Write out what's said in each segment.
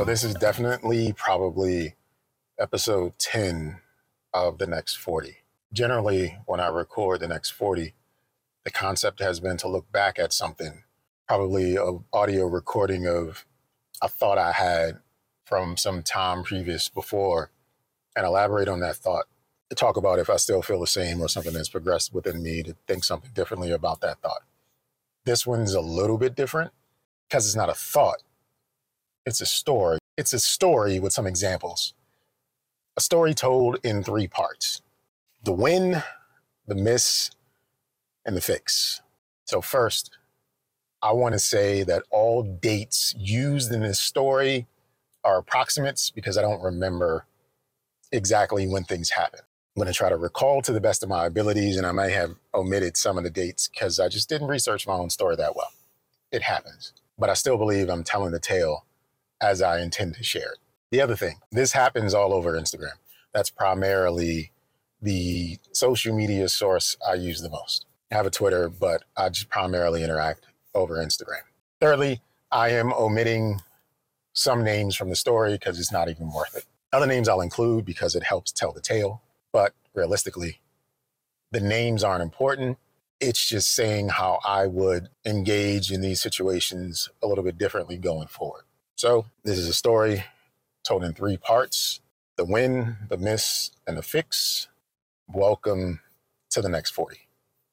So this is definitely probably episode 10 of the next 40. Generally, when I record the next 40, the concept has been to look back at something, probably an audio recording of a thought I had from some time previous before, and elaborate on that thought to talk about if I still feel the same or something that's progressed within me to think something differently about that thought. This one's a little bit different because it's not a thought, it's a story. It's a story with some examples. A story told in three parts the win, the miss, and the fix. So, first, I want to say that all dates used in this story are approximates because I don't remember exactly when things happen. I'm going to try to recall to the best of my abilities, and I may have omitted some of the dates because I just didn't research my own story that well. It happens. But I still believe I'm telling the tale as I intend to share it. The other thing, this happens all over Instagram. That's primarily the social media source I use the most. I have a Twitter, but I just primarily interact over Instagram. Thirdly, I am omitting some names from the story because it's not even worth it. Other names I'll include because it helps tell the tale, but realistically, the names aren't important. It's just saying how I would engage in these situations a little bit differently going forward. So, this is a story told in three parts the win, the miss, and the fix. Welcome to the next 40.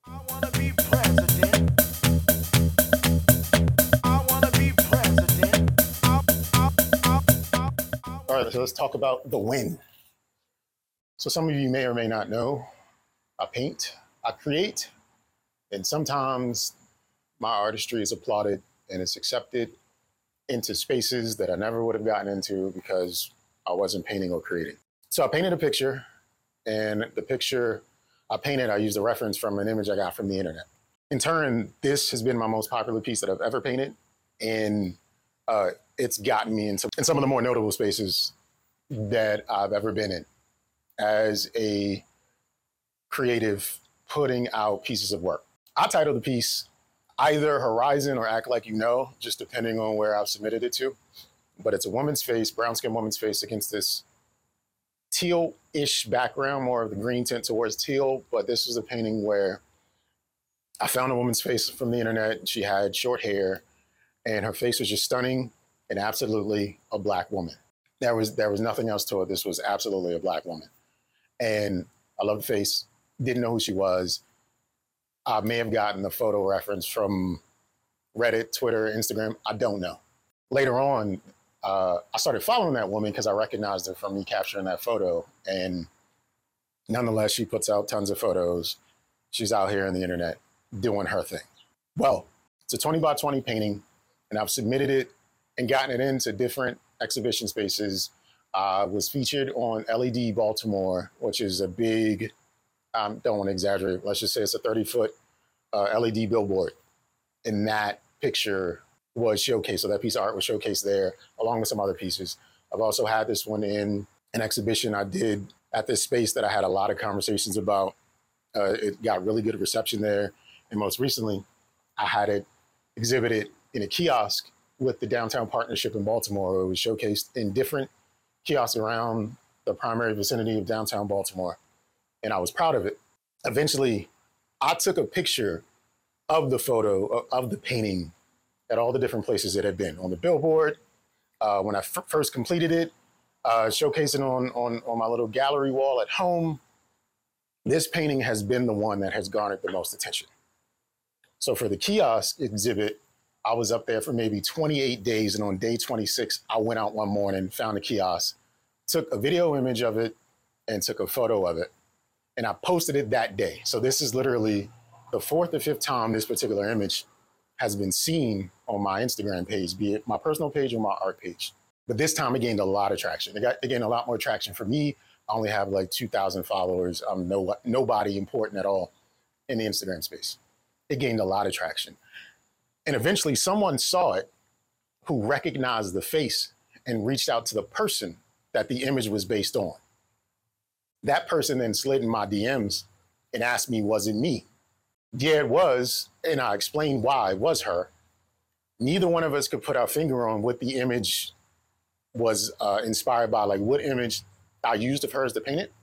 All right, so let's talk about the win. So, some of you may or may not know I paint, I create, and sometimes my artistry is applauded and it's accepted into spaces that I never would have gotten into because I wasn't painting or creating. So, I painted a picture, and the picture I painted, I used a reference from an image I got from the internet. In turn, this has been my most popular piece that I've ever painted, and uh, it's gotten me into in some of the more notable spaces that I've ever been in as a creative putting out pieces of work. I titled the piece either Horizon or Act Like You Know, just depending on where I've submitted it to. But it's a woman's face, brown skinned woman's face against this teal ish background, more of the green tint towards teal. But this was a painting where I found a woman's face from the internet. She had short hair and her face was just stunning and absolutely a black woman. There was there was nothing else to it. This was absolutely a black woman. And I love the face. Didn't know who she was. I may have gotten the photo reference from Reddit, Twitter, Instagram. I don't know. Later on, uh, I started following that woman because I recognized her from me capturing that photo. And nonetheless, she puts out tons of photos. She's out here on the internet doing her thing. Well, it's a 20 by 20 painting, and I've submitted it and gotten it into different exhibition spaces. Uh, was featured on LED Baltimore, which is a big, I don't want to exaggerate, let's just say it's a 30 foot uh, LED billboard. And that picture was showcased. So that piece of art was showcased there, along with some other pieces. I've also had this one in an exhibition I did at this space that I had a lot of conversations about. Uh, it got really good reception there. And most recently, I had it exhibited in a kiosk with the Downtown Partnership in Baltimore. It was showcased in different kiosks around the primary vicinity of downtown Baltimore. And I was proud of it. Eventually, I took a picture of the photo of the painting at all the different places it had been on the billboard. Uh, when I f- first completed it, uh, showcasing on, on, on my little gallery wall at home, this painting has been the one that has garnered the most attention. So for the kiosk exhibit, I was up there for maybe 28 days. And on day 26, I went out one morning, found a kiosk, took a video image of it, and took a photo of it. And I posted it that day. So this is literally the fourth or fifth time this particular image has been seen on my Instagram page, be it my personal page or my art page. But this time it gained a lot of traction. It, got, it gained a lot more traction for me. I only have like 2,000 followers. I'm no, nobody important at all in the Instagram space. It gained a lot of traction. And eventually someone saw it who recognized the face and reached out to the person that the image was based on. That person then slid in my DMs and asked me, was it me? Yeah, it was. And I explained why it was her. Neither one of us could put our finger on what the image was uh, inspired by like what image I used of hers to paint it,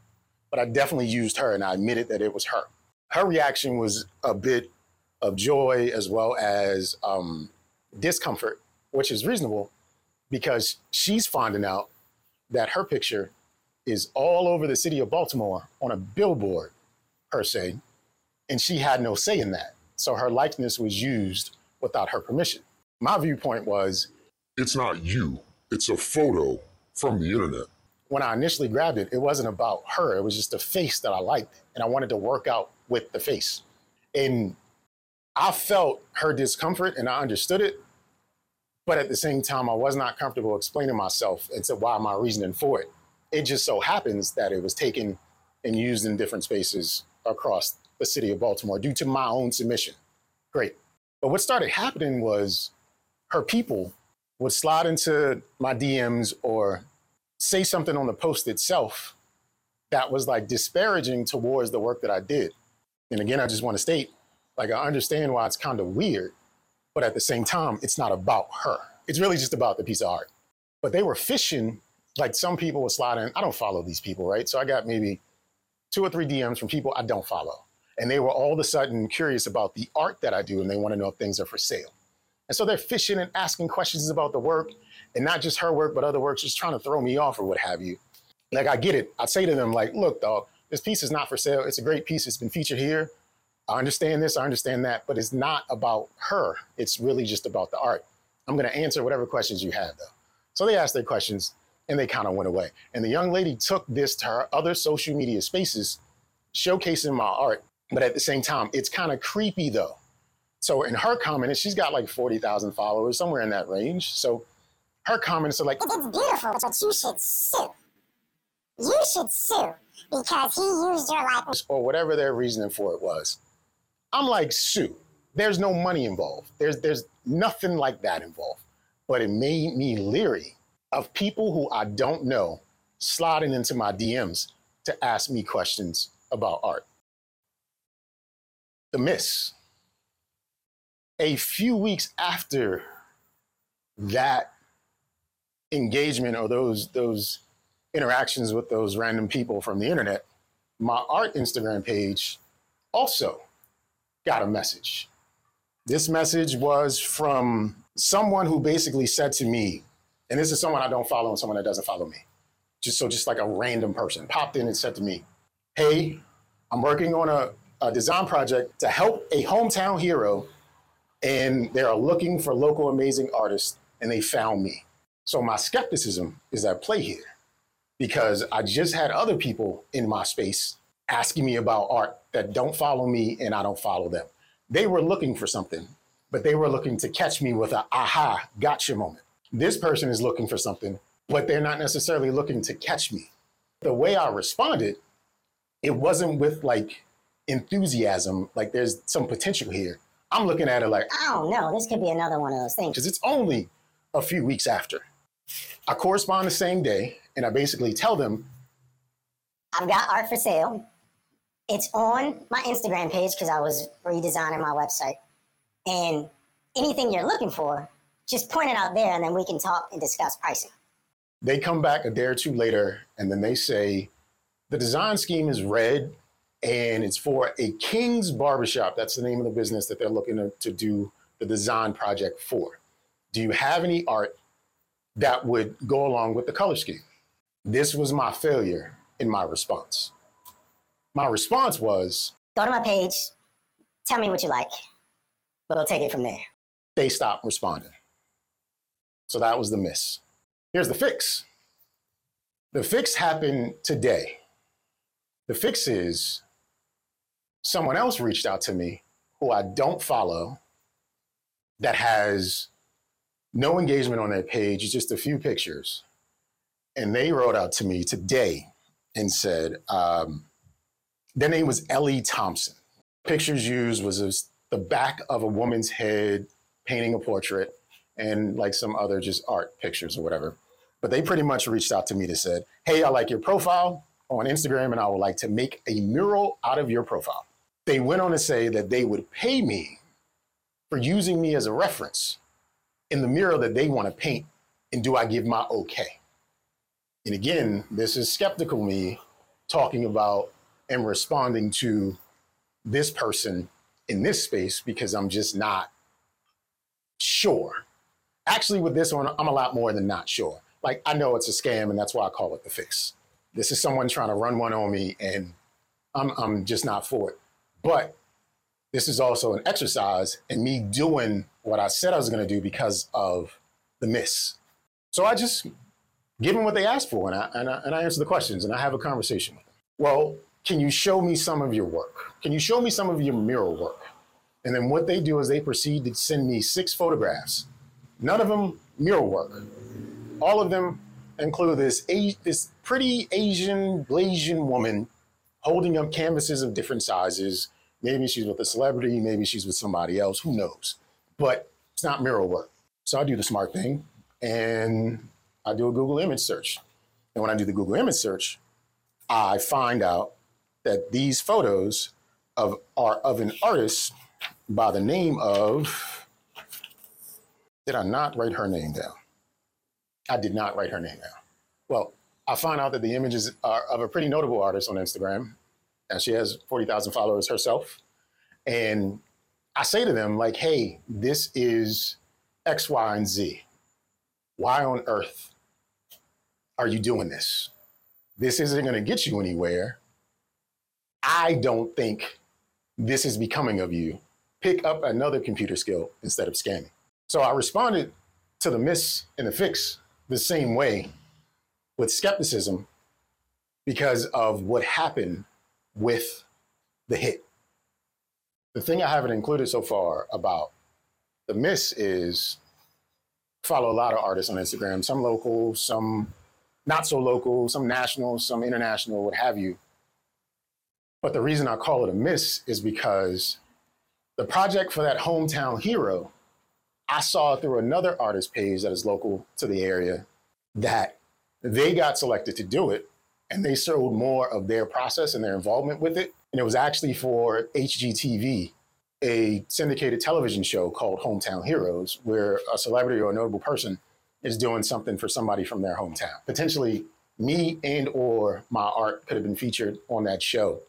but I definitely used her and I admitted that it was her. Her reaction was a bit of joy as well as um, discomfort, which is reasonable because she's finding out that her picture is all over the city of Baltimore on a billboard, per se, and she had no say in that. So her likeness was used without her permission. My viewpoint was It's not you, it's a photo from the internet. when I initially grabbed it, it wasn't about her. It was just a face that I liked, and I wanted to work out with the face. And I felt her discomfort and I understood it. But at the same time, I was not comfortable explaining myself and said why my reasoning for it. It just so happens that it was taken and used in different spaces across the city of Baltimore due to my own submission. Great. But what started happening was her people would slide into my DMs or say something on the post itself that was like disparaging towards the work that I did. And again, I just want to state like, I understand why it's kind of weird, but at the same time, it's not about her. It's really just about the piece of art. But they were fishing, like some people were in. I don't follow these people, right? So I got maybe two or three DMs from people I don't follow. And they were all of a sudden curious about the art that I do and they want to know if things are for sale. And so they're fishing and asking questions about the work and not just her work, but other works, just trying to throw me off or what have you. Like I get it. I say to them, like, look, dog, this piece is not for sale. It's a great piece. It's been featured here. I understand this, I understand that, but it's not about her. It's really just about the art. I'm going to answer whatever questions you have, though. So they ask their questions and they kind of went away. And the young lady took this to her other social media spaces, showcasing my art. But at the same time, it's kind of creepy, though. So in her comment, and she's got like 40,000 followers, somewhere in that range. So her comments are like, It's beautiful, but you should sue. You should sue because he used your likeness. or whatever their reasoning for it was. I'm like, Sue, there's no money involved. There's there's nothing like that involved. But it made me leery of people who I don't know sliding into my DMs to ask me questions about art. The miss. A few weeks after that engagement or those those interactions with those random people from the internet, my art Instagram page also got a message. This message was from someone who basically said to me, and this is someone I don't follow and someone that doesn't follow me. Just so just like a random person popped in and said to me, Hey, I'm working on a, a design project to help a hometown hero, and they are looking for local amazing artists, and they found me. So my skepticism is at play here because I just had other people in my space asking me about art that don't follow me and I don't follow them. They were looking for something, but they were looking to catch me with a aha, gotcha moment. This person is looking for something, but they're not necessarily looking to catch me. The way I responded, it wasn't with like enthusiasm, like there's some potential here. I'm looking at it like, oh, I don't know. This could be another one of those things. because it's only a few weeks after. I correspond the same day, and I basically tell them I've got art for sale. It's on my Instagram page because I was redesigning my website. And anything you're looking for, just point it out there and then we can talk and discuss pricing. They come back a day or two later, and then they say the design scheme is red and it's for a King's Barbershop. That's the name of the business that they're looking to, to do the design project for. Do you have any art that would go along with the color scheme? This was my failure in my response. My response was Go to my page, tell me what you like. but I'll take it from there. they stopped responding. So that was the miss. Here's the fix. The fix happened today. The fix is someone else reached out to me who I don't follow that has no engagement on their page, just a few pictures. And they wrote out to me today and said, um, their name was Ellie Thompson. Pictures used was the back of a woman's head painting a portrait and like some other just art pictures or whatever. But they pretty much reached out to me to said, "Hey, I like your profile on Instagram, and I would like to make a mural out of your profile." They went on to say that they would pay me for using me as a reference in the mural that they want to paint, and do I give my okay? And again, this is skeptical me talking about and responding to this person in this space because I'm just not sure. Actually, with this one, I'm a lot more than not sure. Like, I know it's a scam, and that's why I call it the fix. This is someone trying to run one on me, and I'm, I'm just not for it. But this is also an exercise in me doing what I said I was going to do because of the miss. So I just give them what they asked for, and I, and I, and I answer the questions, and I have a conversation with them. Well, can you show me some of your work? Can you show me some of your mural work? And then what they do is they proceed to send me six photographs, none of them mural work. All of them include this this pretty Asian Blasian woman holding up canvases of different sizes. Maybe she's with a celebrity, maybe she's with somebody else, who knows? But it's not mural work. So I do the smart thing and I do a Google image search. And when I do the Google image search, I find out that these photos of are of an artist by the name of did I not write her name down? I did not write her name down. Well, I find out that the images are of a pretty notable artist on Instagram, and she has 40,000 followers herself. And I say to them, like, hey, this is X, Y, and Z. Why on earth are you doing this? This isn't going to get you anywhere. I don't think this is becoming of you. Pick up another computer skill instead of scanning. So I responded to the miss and the fix the same way with skepticism because of what happened with the hit. The thing I haven't included so far about the miss is follow a lot of artists on Instagram, some local, some not so local, some national, some international, what have you. But the reason I call it a miss is because the project for that hometown hero, I saw through another artist page that is local to the area that they got selected to do it and they showed more of their process and their involvement with it. And it was actually for HGTV, a syndicated television show called Hometown Heroes, where a celebrity or a notable person is doing something for somebody from their hometown. Potentially me and or my art could have been featured on that show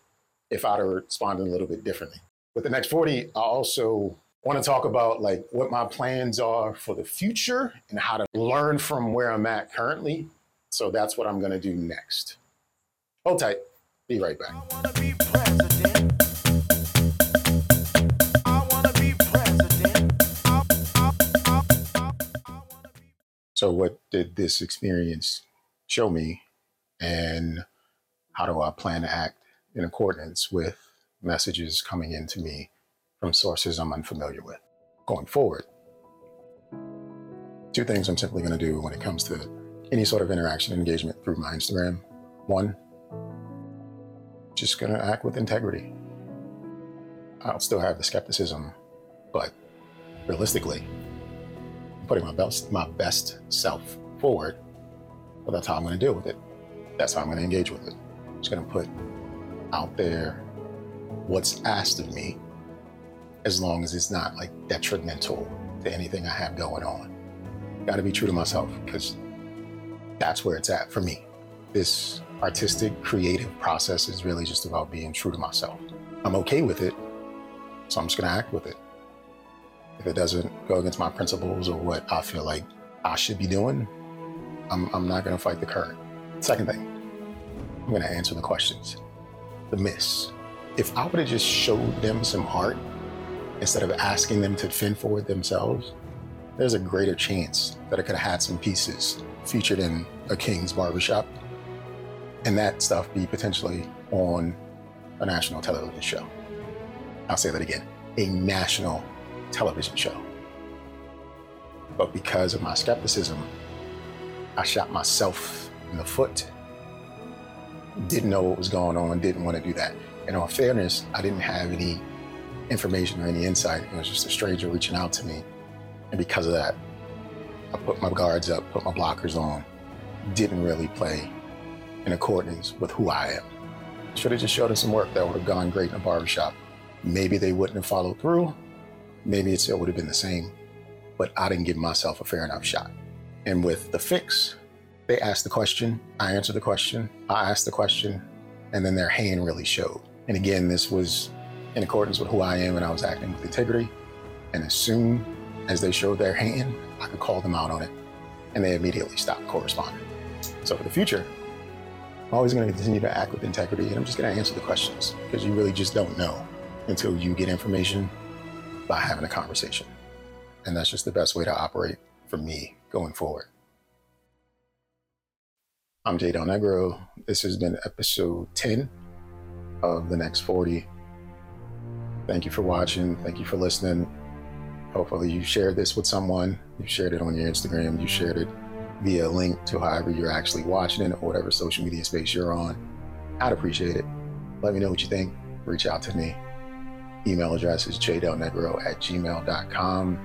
if I'd have responded a little bit differently. With the next 40, I also want to talk about like what my plans are for the future and how to learn from where I'm at currently. So that's what I'm going to do next. Hold tight. Be right back. So, what did this experience show me, and how do I plan to act in accordance with messages coming into me from sources I'm unfamiliar with going forward? Two things I'm simply going to do when it comes to any sort of interaction and engagement through my Instagram. One, just going to act with integrity. I'll still have the skepticism, but realistically, I'm putting my best my best self forward. But that's how I'm going to deal with it. That's how I'm going to engage with it. I'm just going to put out there what's asked of me, as long as it's not like detrimental to anything I have going on. Got to be true to myself because that's where it's at for me. This artistic, creative process is really just about being true to myself. I'm okay with it, so I'm just going to act with it. If it doesn't go against my principles or what I feel like I should be doing, I'm, I'm not going to fight the current. Second thing, I'm going to answer the questions. The miss. If I would have just showed them some heart instead of asking them to fend for it themselves, there's a greater chance that I could have had some pieces featured in a King's barbershop and that stuff be potentially on a national television show. I'll say that again a national television show. But because of my skepticism, I shot myself in the foot. Didn't know what was going on, didn't want to do that. And in fairness, I didn't have any information or any insight. It was just a stranger reaching out to me. And because of that, I put my guards up, put my blockers on, didn't really play in accordance with who I am. Should have just showed us some work that would have gone great in a barbershop. Maybe they wouldn't have followed through, maybe it still would have been the same, but I didn't give myself a fair enough shot. And with the fix, They asked the question, I answered the question, I asked the question, and then their hand really showed. And again, this was in accordance with who I am and I was acting with integrity. And as soon as they showed their hand, I could call them out on it. And they immediately stopped corresponding. So for the future, I'm always going to continue to act with integrity and I'm just going to answer the questions because you really just don't know until you get information by having a conversation. And that's just the best way to operate for me going forward. I'm Jay Del Negro. This has been episode 10 of The Next 40. Thank you for watching. Thank you for listening. Hopefully, you shared this with someone. You shared it on your Instagram. You shared it via link to however you're actually watching it or whatever social media space you're on. I'd appreciate it. Let me know what you think. Reach out to me. Email address is jdelnegro at gmail.com.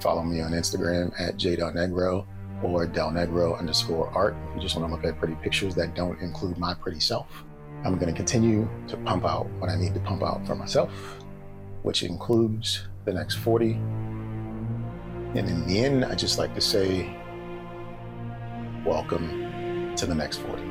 Follow me on Instagram at jdelnegro or delnegro underscore art. If you just want to look at pretty pictures that don't include my pretty self. I'm going to continue to pump out what I need to pump out for myself, which includes the next 40. And in the end, I just like to say, welcome to the next 40.